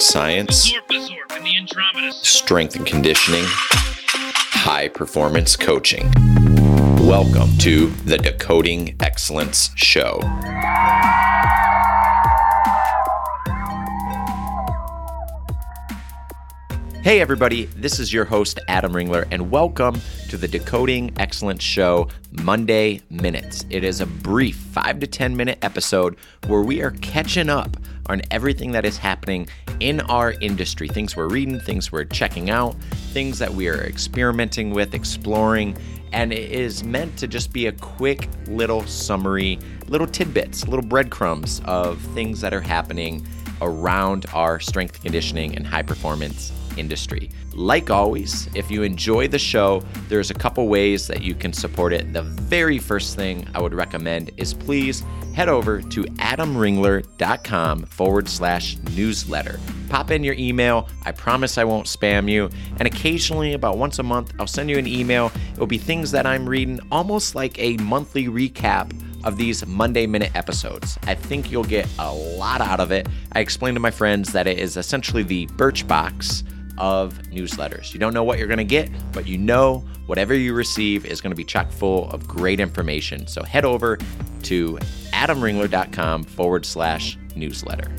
sports science, strength and conditioning, high performance coaching. Welcome to the Decoding Excellence Show. Hey, everybody, this is your host, Adam Ringler, and welcome to the Decoding Excellence Show Monday Minutes. It is a brief five to 10 minute episode where we are catching up on everything that is happening in our industry things we're reading, things we're checking out, things that we are experimenting with, exploring. And it is meant to just be a quick little summary, little tidbits, little breadcrumbs of things that are happening around our strength conditioning and high performance industry. Like always, if you enjoy the show, there's a couple ways that you can support it. The very first thing I would recommend is please head over to adamringler.com forward slash newsletter. Pop in your email. I promise I won't spam you. And occasionally, about once a month, I'll send you an email. It will be things that I'm reading, almost like a monthly recap of these Monday Minute episodes. I think you'll get a lot out of it. I explained to my friends that it is essentially the Birchbox of newsletters. You don't know what you're going to get, but you know whatever you receive is going to be chock full of great information. So head over to adamringler.com forward slash newsletter.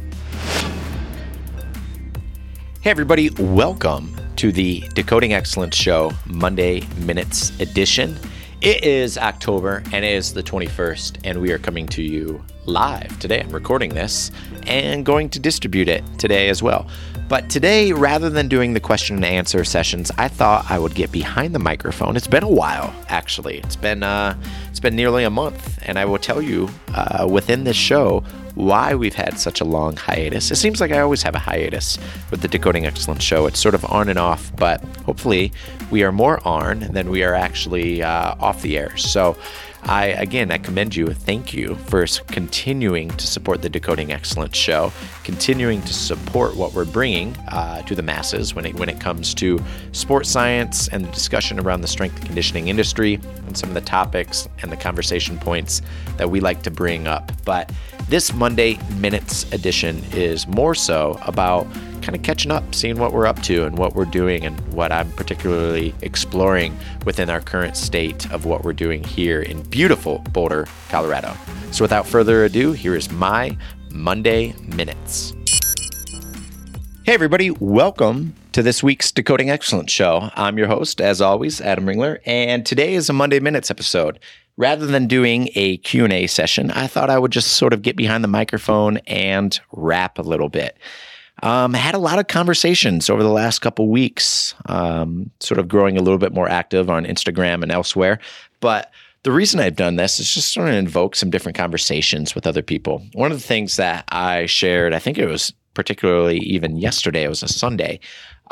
Hey, everybody, welcome to the Decoding Excellence Show Monday Minutes edition. It is October and it is the 21st, and we are coming to you live today. I'm recording this and going to distribute it today as well. But today, rather than doing the question and answer sessions, I thought I would get behind the microphone. It's been a while, actually. It's been uh, it's been nearly a month, and I will tell you uh, within this show why we've had such a long hiatus. It seems like I always have a hiatus with the Decoding Excellence show. It's sort of on and off, but hopefully we are more on than we are actually uh, off the air. So. I again, I commend you. Thank you for continuing to support the Decoding Excellence show, continuing to support what we're bringing uh, to the masses when it when it comes to sports science and the discussion around the strength and conditioning industry and some of the topics and the conversation points that we like to bring up. But this Monday Minutes edition is more so about kind of catching up, seeing what we're up to and what we're doing, and what I'm particularly exploring within our current state of what we're doing here in beautiful Boulder, Colorado. So, without further ado, here is my Monday Minutes. Hey, everybody, welcome to this week's Decoding Excellence show. I'm your host, as always, Adam Ringler, and today is a Monday Minutes episode. Rather than doing a Q&A session, I thought I would just sort of get behind the microphone and rap a little bit. Um, I had a lot of conversations over the last couple weeks, um, sort of growing a little bit more active on Instagram and elsewhere. But the reason I've done this is just sort of invoke some different conversations with other people. One of the things that I shared, I think it was particularly even yesterday, it was a Sunday,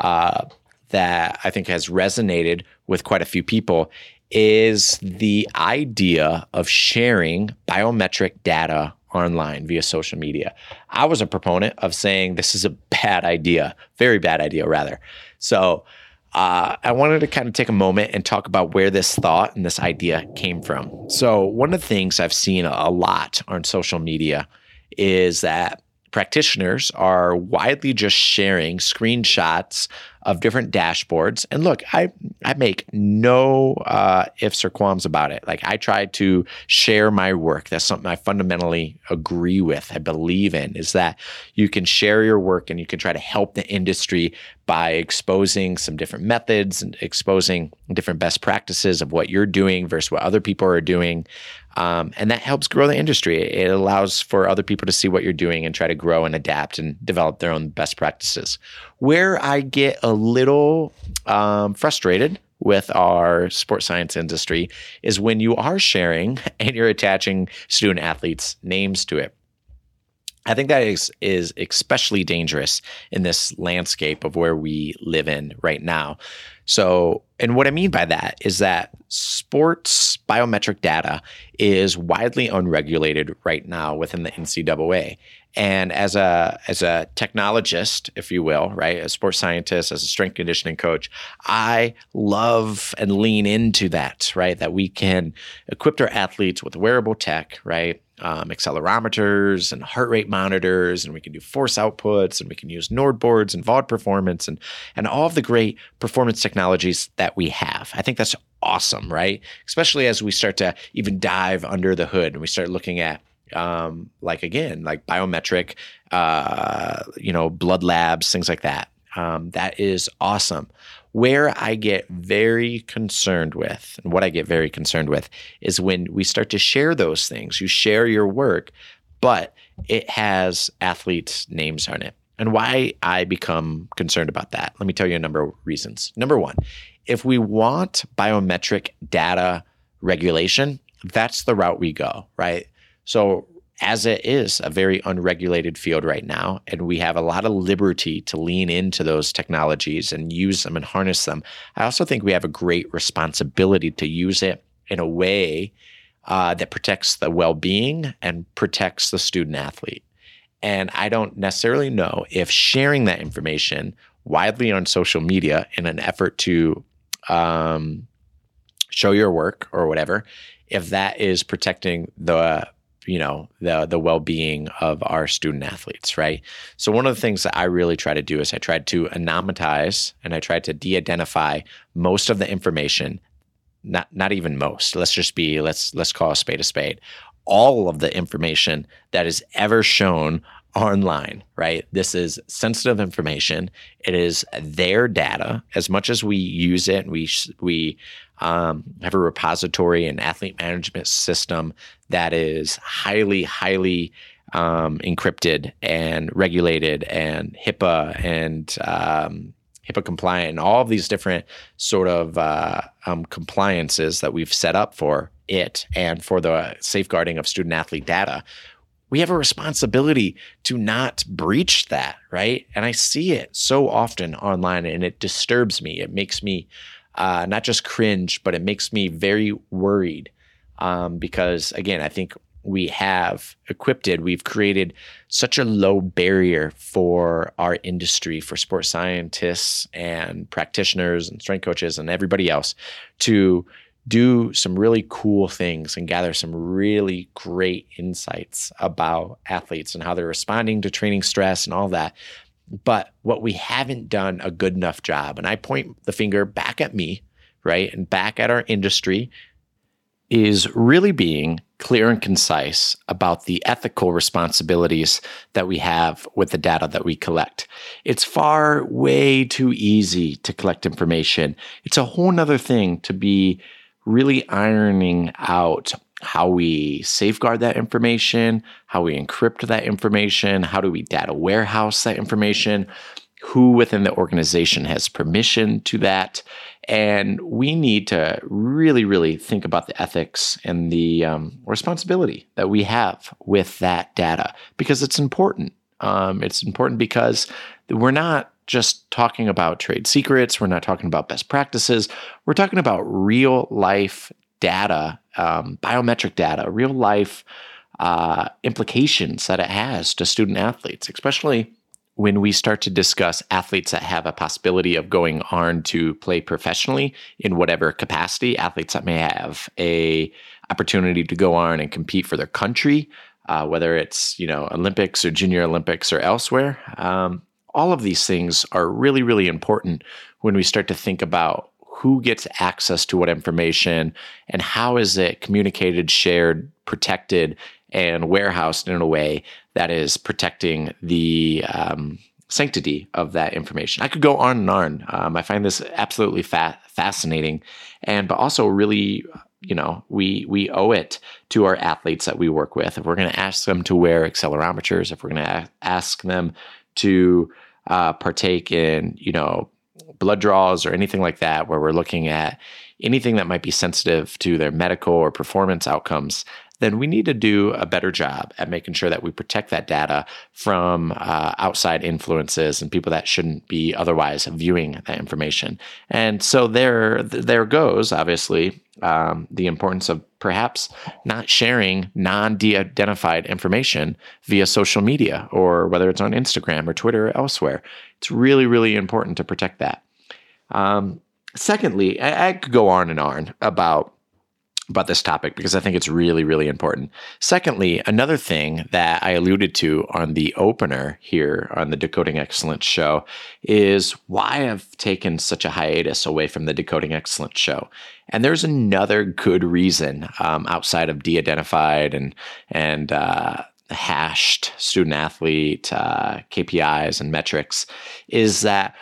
uh, that I think has resonated with quite a few people is the idea of sharing biometric data online via social media. I was a proponent of saying this is a bad idea, very bad idea, rather. So uh, I wanted to kind of take a moment and talk about where this thought and this idea came from. So, one of the things I've seen a lot on social media is that practitioners are widely just sharing screenshots of different dashboards. And look, I I make no uh, ifs or qualms about it. Like I try to share my work. That's something I fundamentally agree with. I believe in is that you can share your work and you can try to help the industry by exposing some different methods and exposing different best practices of what you're doing versus what other people are doing. Um, and that helps grow the industry. It allows for other people to see what you're doing and try to grow and adapt and develop their own best practices. Where I get a little um, frustrated with our sports science industry is when you are sharing and you're attaching student athletes' names to it. I think that is is especially dangerous in this landscape of where we live in right now. So, and what I mean by that is that sports biometric data is widely unregulated right now within the NCAA. And as a as a technologist, if you will, right, a sports scientist, as a strength conditioning coach, I love and lean into that, right? That we can equip our athletes with wearable tech, right? Um, accelerometers and heart rate monitors, and we can do force outputs, and we can use Nord boards and VALD performance, and and all of the great performance technologies that we have. I think that's awesome, right? Especially as we start to even dive under the hood and we start looking at um, like again, like biometric, uh, you know, blood labs, things like that. Um, that is awesome. Where I get very concerned with, and what I get very concerned with, is when we start to share those things. You share your work, but it has athletes' names on it. And why I become concerned about that, let me tell you a number of reasons. Number one, if we want biometric data regulation, that's the route we go, right? So as it is a very unregulated field right now, and we have a lot of liberty to lean into those technologies and use them and harness them, I also think we have a great responsibility to use it in a way uh, that protects the well being and protects the student athlete. And I don't necessarily know if sharing that information widely on social media in an effort to um, show your work or whatever, if that is protecting the you know the the well-being of our student athletes right? So one of the things that i really try to do is i tried to anonymize and i tried to de-identify most of the information not not even most let's just be let's let's call a spade a spade all of the information that is ever shown online, right? This is sensitive information. It is their data. As much as we use it, we we um, have a repository and athlete management system that is highly, highly um, encrypted and regulated and HIPAA and um, HIPAA compliant and all of these different sort of uh, um, compliances that we've set up for it and for the safeguarding of student athlete data. We have a responsibility to not breach that, right? And I see it so often online and it disturbs me. It makes me uh, not just cringe, but it makes me very worried um, because, again, I think we have equipped it, we've created such a low barrier for our industry, for sports scientists and practitioners and strength coaches and everybody else to do some really cool things and gather some really great insights about athletes and how they're responding to training stress and all that. But what we haven't done a good enough job, and I point the finger back at me, right, and back at our industry, is really being clear and concise about the ethical responsibilities that we have with the data that we collect. It's far way too easy to collect information. It's a whole nother thing to be really ironing out how we safeguard that information, how we encrypt that information, how do we data warehouse that information, who within the organization has permission to that. And we need to really, really think about the ethics and the um, responsibility that we have with that data because it's important. Um, it's important because we're not just talking about trade secrets. We're not talking about best practices. We're talking about real life data, um, biometric data, real life uh, implications that it has to student athletes, especially when we start to discuss athletes that have a possibility of going on to play professionally in whatever capacity, athletes that may have a opportunity to go on and compete for their country, uh, whether it's you know Olympics or Junior Olympics or elsewhere. Um, all of these things are really, really important when we start to think about who gets access to what information and how is it communicated, shared, protected, and warehoused in a way that is protecting the um, sanctity of that information. I could go on and on. Um, I find this absolutely fa- fascinating, and but also really, you know, we we owe it to our athletes that we work with. If we're going to ask them to wear accelerometers, if we're going to ask them to uh, partake in, you know, blood draws or anything like that, where we're looking at anything that might be sensitive to their medical or performance outcomes, then we need to do a better job at making sure that we protect that data from uh, outside influences and people that shouldn't be otherwise viewing that information. And so there, there goes obviously um, the importance of perhaps not sharing non-de-identified information via social media or whether it's on Instagram or Twitter or elsewhere. It's really, really important to protect that. Um, secondly, I, I could go on and on about about this topic because I think it's really, really important. Secondly, another thing that I alluded to on the opener here on the Decoding Excellence show is why I've taken such a hiatus away from the Decoding Excellence show. And there's another good reason um, outside of de-identified and and uh, hashed student athlete uh, KPIs and metrics is that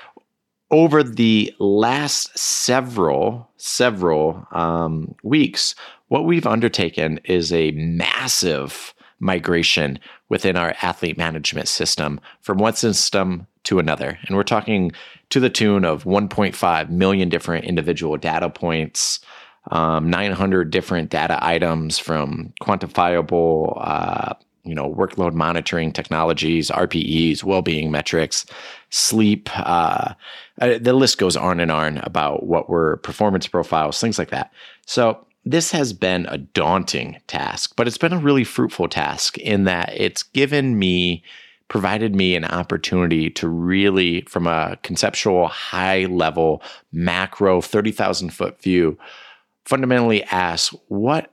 over the last several several um, weeks, what we've undertaken is a massive migration within our athlete management system from one system to another, and we're talking to the tune of 1.5 million different individual data points. Um, 900 different data items from quantifiable uh, you know, workload monitoring technologies, RPEs, well-being metrics, sleep. Uh, uh, the list goes on and on about what were performance profiles, things like that. So this has been a daunting task, but it's been a really fruitful task in that it's given me, provided me an opportunity to really, from a conceptual, high level, macro, 30,000 foot view, fundamentally ask what,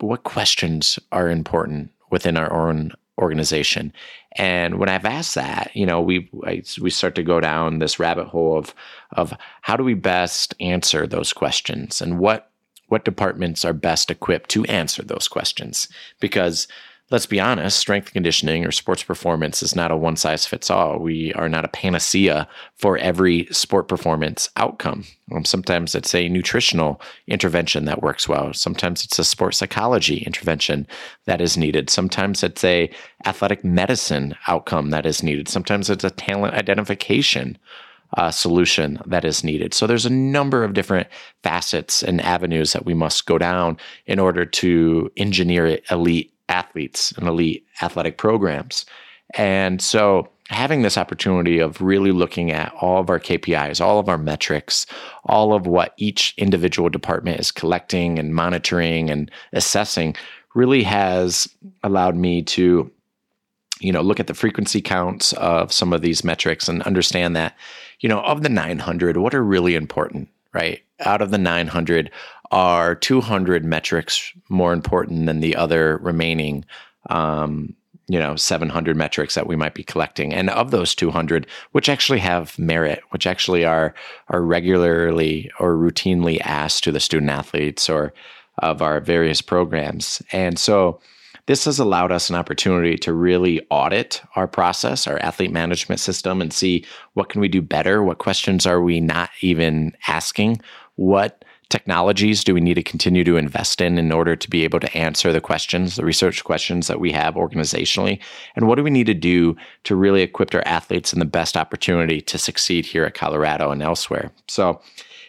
what questions are important within our own organization. And when I've asked that, you know, we I, we start to go down this rabbit hole of of how do we best answer those questions and what what departments are best equipped to answer those questions because let's be honest, strength conditioning or sports performance is not a one size fits all. We are not a panacea for every sport performance outcome. Um, sometimes it's a nutritional intervention that works well. Sometimes it's a sports psychology intervention that is needed. Sometimes it's a athletic medicine outcome that is needed. Sometimes it's a talent identification uh, solution that is needed. So there's a number of different facets and avenues that we must go down in order to engineer elite athletes and elite athletic programs. And so having this opportunity of really looking at all of our KPIs, all of our metrics, all of what each individual department is collecting and monitoring and assessing really has allowed me to you know look at the frequency counts of some of these metrics and understand that you know of the 900 what are really important right out of the 900 are 200 metrics more important than the other remaining um, you know 700 metrics that we might be collecting. And of those 200 which actually have merit which actually are are regularly or routinely asked to the student athletes or of our various programs. And so this has allowed us an opportunity to really audit our process our athlete management system and see what can we do better? What questions are we not even asking? What technologies do we need to continue to invest in in order to be able to answer the questions, the research questions that we have organizationally? And what do we need to do to really equip our athletes in the best opportunity to succeed here at Colorado and elsewhere? So,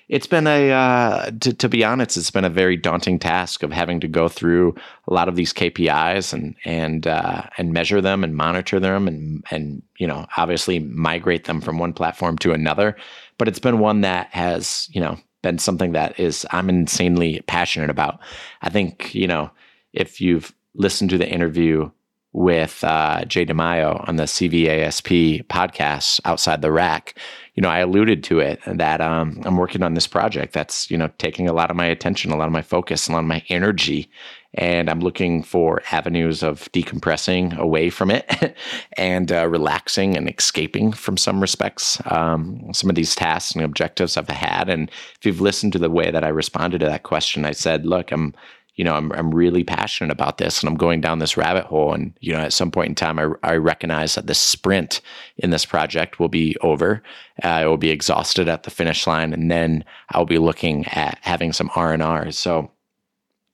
it's been a uh, to, to, be honest it's been a very daunting task of having to go through a lot of these kpis and and uh, and measure them and monitor them and and you know obviously migrate them from one platform to another but it's been one that has you know been something that is I'm insanely passionate about. I think you know if you've listened to the interview with uh, Jay DeMayo on the CVASP podcast, Outside the Rack, you know, I alluded to it that um, I'm working on this project that's, you know, taking a lot of my attention, a lot of my focus, a lot of my energy. And I'm looking for avenues of decompressing away from it and uh, relaxing and escaping from some respects, um, some of these tasks and objectives I've had. And if you've listened to the way that I responded to that question, I said, look, I'm, you know, I'm, I'm really passionate about this and I'm going down this rabbit hole. And, you know, at some point in time, I, I recognize that the sprint in this project will be over. Uh, I will be exhausted at the finish line. And then I'll be looking at having some R&R. So,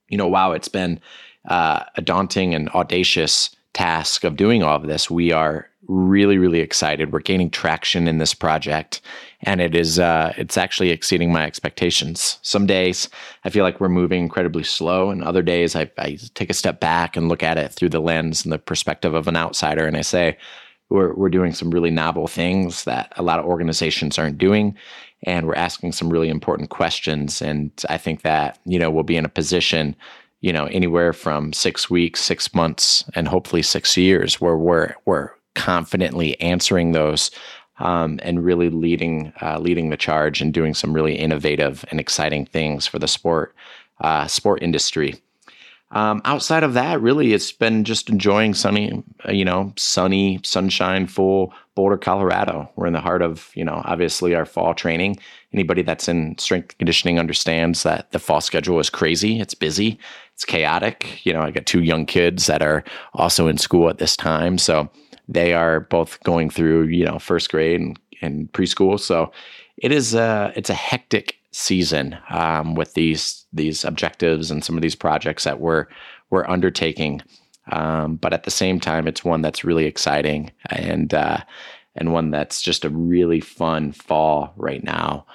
you know, wow, it's been uh, a daunting and audacious task of doing all of this. We are really, really excited. We're gaining traction in this project, and it is uh, it's actually exceeding my expectations. Some days I feel like we're moving incredibly slow, and other days I, I take a step back and look at it through the lens and the perspective of an outsider, and I say we're we're doing some really novel things that a lot of organizations aren't doing, and we're asking some really important questions. And I think that you know we'll be in a position you know anywhere from six weeks six months and hopefully six years where we're we're confidently answering those um, and really leading uh, leading the charge and doing some really innovative and exciting things for the sport uh, sport industry. Um, outside of that, really, it's been just enjoying sunny, uh, you know, sunny, sunshine, full Boulder, Colorado. We're in the heart of, you know, obviously our fall training. Anybody that's in strength conditioning understands that the fall schedule is crazy. It's busy, it's chaotic. You know, I got two young kids that are also in school at this time. So they are both going through, you know, first grade and, and preschool. So it is a, it's a hectic season um, with these these objectives and some of these projects that we're we're undertaking. Um, but at the same time, it's one that's really exciting and uh, and one that's just a really fun fall right now.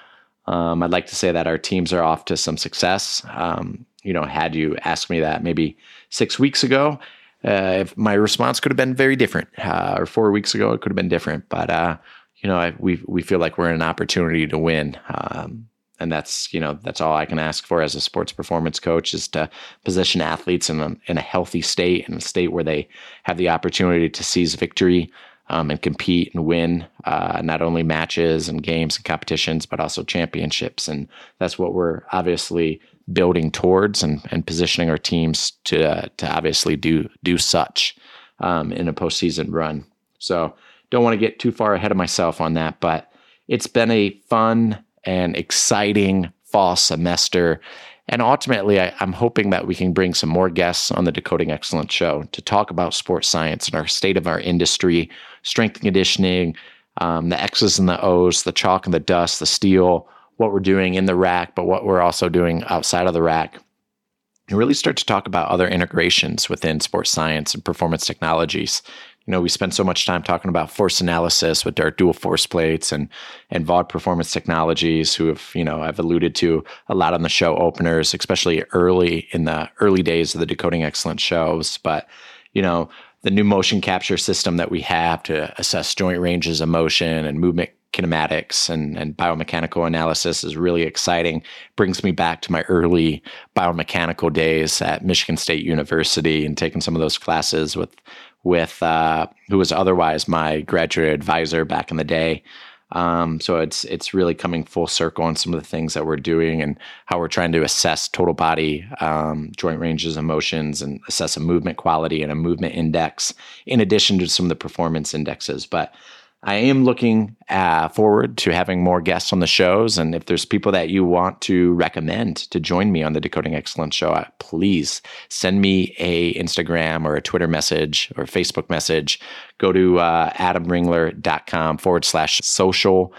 Um, I'd like to say that our teams are off to some success. Um, you know, had you asked me that maybe six weeks ago, if my response could have been very different, uh, or four weeks ago, it could have been different. But uh, you know, I, we we feel like we're in an opportunity to win. Um, and that's you know that's all I can ask for as a sports performance coach is to position athletes in a, in a healthy state in a state where they have the opportunity to seize victory um, and compete and win uh, not only matches and games and competitions but also championships and that's what we're obviously building towards and, and positioning our teams to uh, to obviously do do such um, in a postseason run so don't want to get too far ahead of myself on that but it's been a fun and exciting fall semester. And ultimately, I, am hoping that we can bring some more guests on the Decoding Excellence show to talk about sports science and our state of our industry, strength and conditioning, um, the X's and the O's, the chalk and the dust, the steel, what we're doing in the rack, but what we're also doing outside of the rack. And really start to talk about other integrations within sports science and performance technologies you know, we spend so much time talking about force analysis with our dual force plates and and VALD performance technologies, who have you know I've alluded to a lot on the show openers, especially early in the early days of the Decoding Excellence shows. But you know, the new motion capture system that we have to assess joint ranges of motion and movement kinematics and, and biomechanical analysis is really exciting. Brings me back to my early biomechanical days at Michigan State University and taking some of those classes with with uh, who was otherwise my graduate advisor back in the day. Um, so it's it's really coming full circle on some of the things that we're doing and how we're trying to assess total body um, joint ranges of motions and assess a movement quality and a movement index in addition to some of the performance indexes. But I am looking uh, forward to having more guests on the shows. And if there's people that you want to recommend to join me on the Decoding Excellence show, uh, please send me a Instagram or a Twitter message or Facebook message. Go to uh, adamringler.com forward slash social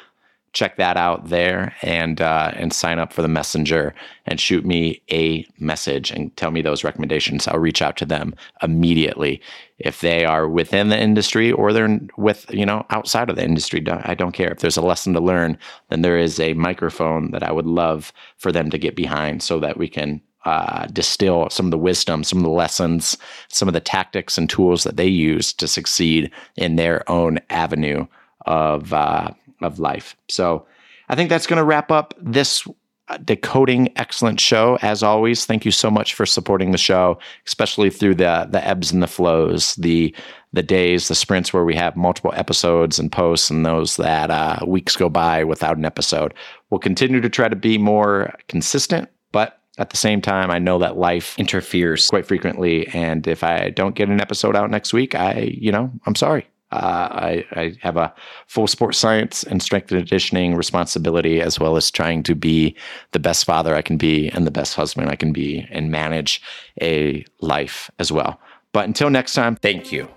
check that out there and uh, and sign up for the messenger and shoot me a message and tell me those recommendations. I'll reach out to them immediately if they are within the industry or they're with you know outside of the industry. I don't care if there's a lesson to learn. Then there is a microphone that I would love for them to get behind so that we can uh, distill some of the wisdom, some of the lessons, some of the tactics and tools that they use to succeed in their own avenue of uh, of life. So I think that's going to wrap up this uh, decoding excellent show. As always thank you so much for supporting the show especially through the the ebbs and the flows the the days the sprints where we have multiple episodes and posts and those that uh, weeks go by without an episode. We'll continue to try to be more consistent but at the same time i know that life interferes quite frequently and if i don't get an episode out next week i you know i'm sorry uh, I, I, have a full sports science and strength and conditioning responsibility, as well as trying to be the best father I can be and the best husband I can be and manage a life as well. But until next time, thank you.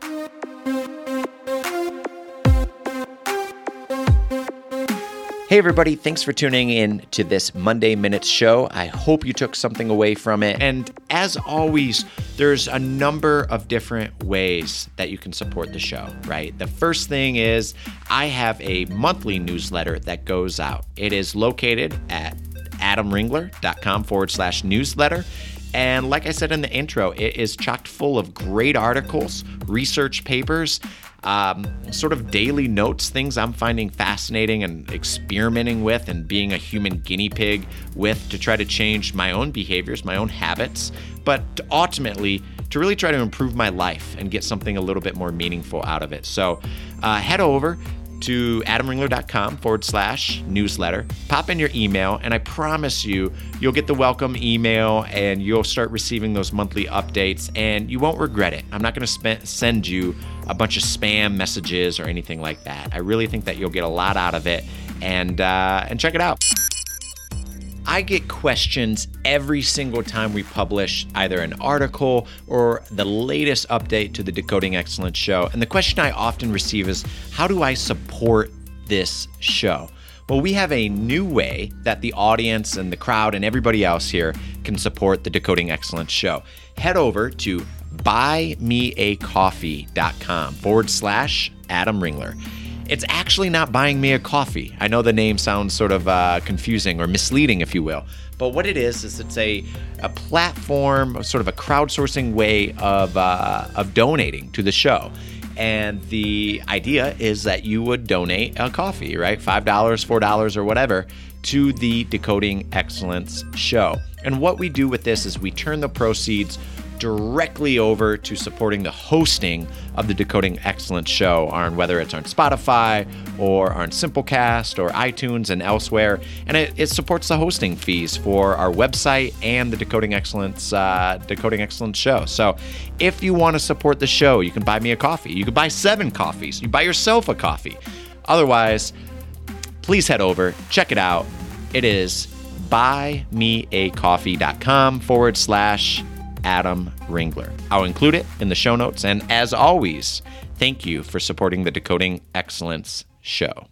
Hey, everybody, thanks for tuning in to this Monday Minutes show. I hope you took something away from it. And as always, there's a number of different ways that you can support the show, right? The first thing is I have a monthly newsletter that goes out. It is located at adamringler.com forward slash newsletter. And like I said in the intro, it is chocked full of great articles, research papers, um, sort of daily notes, things I'm finding fascinating and experimenting with and being a human guinea pig with to try to change my own behaviors, my own habits, but ultimately to really try to improve my life and get something a little bit more meaningful out of it. So uh, head over to adamringler.com forward slash newsletter. Pop in your email, and I promise you, you'll get the welcome email and you'll start receiving those monthly updates, and you won't regret it. I'm not going to send you a bunch of spam messages or anything like that. I really think that you'll get a lot out of it, and uh, and check it out. I get questions every single time we publish either an article or the latest update to the Decoding Excellence show. And the question I often receive is how do I support this show? Well, we have a new way that the audience and the crowd and everybody else here can support the Decoding Excellence show. Head over to buymeacoffee.com forward slash Adam Ringler it's actually not buying me a coffee. I know the name sounds sort of uh, confusing or misleading, if you will. But what it is is it's a, a platform, sort of a crowdsourcing way of uh, of donating to the show. And the idea is that you would donate a coffee, right? $5, $4, or whatever, to the Decoding Excellence show. And what we do with this is we turn the proceeds directly over to supporting the hosting of the Decoding Excellence show on whether it's on Spotify or on Simplecast or iTunes and elsewhere. And it, it supports the hosting fees for our website and the Decoding Excellence uh, Decoding Excellence show. So if you want to support the show, you can buy me a coffee. You can buy seven coffees. You buy yourself a coffee. Otherwise, please head over, check it out. It is buymeacoffee.com forward slash Adam Ringler. I'll include it in the show notes. And as always, thank you for supporting the Decoding Excellence show.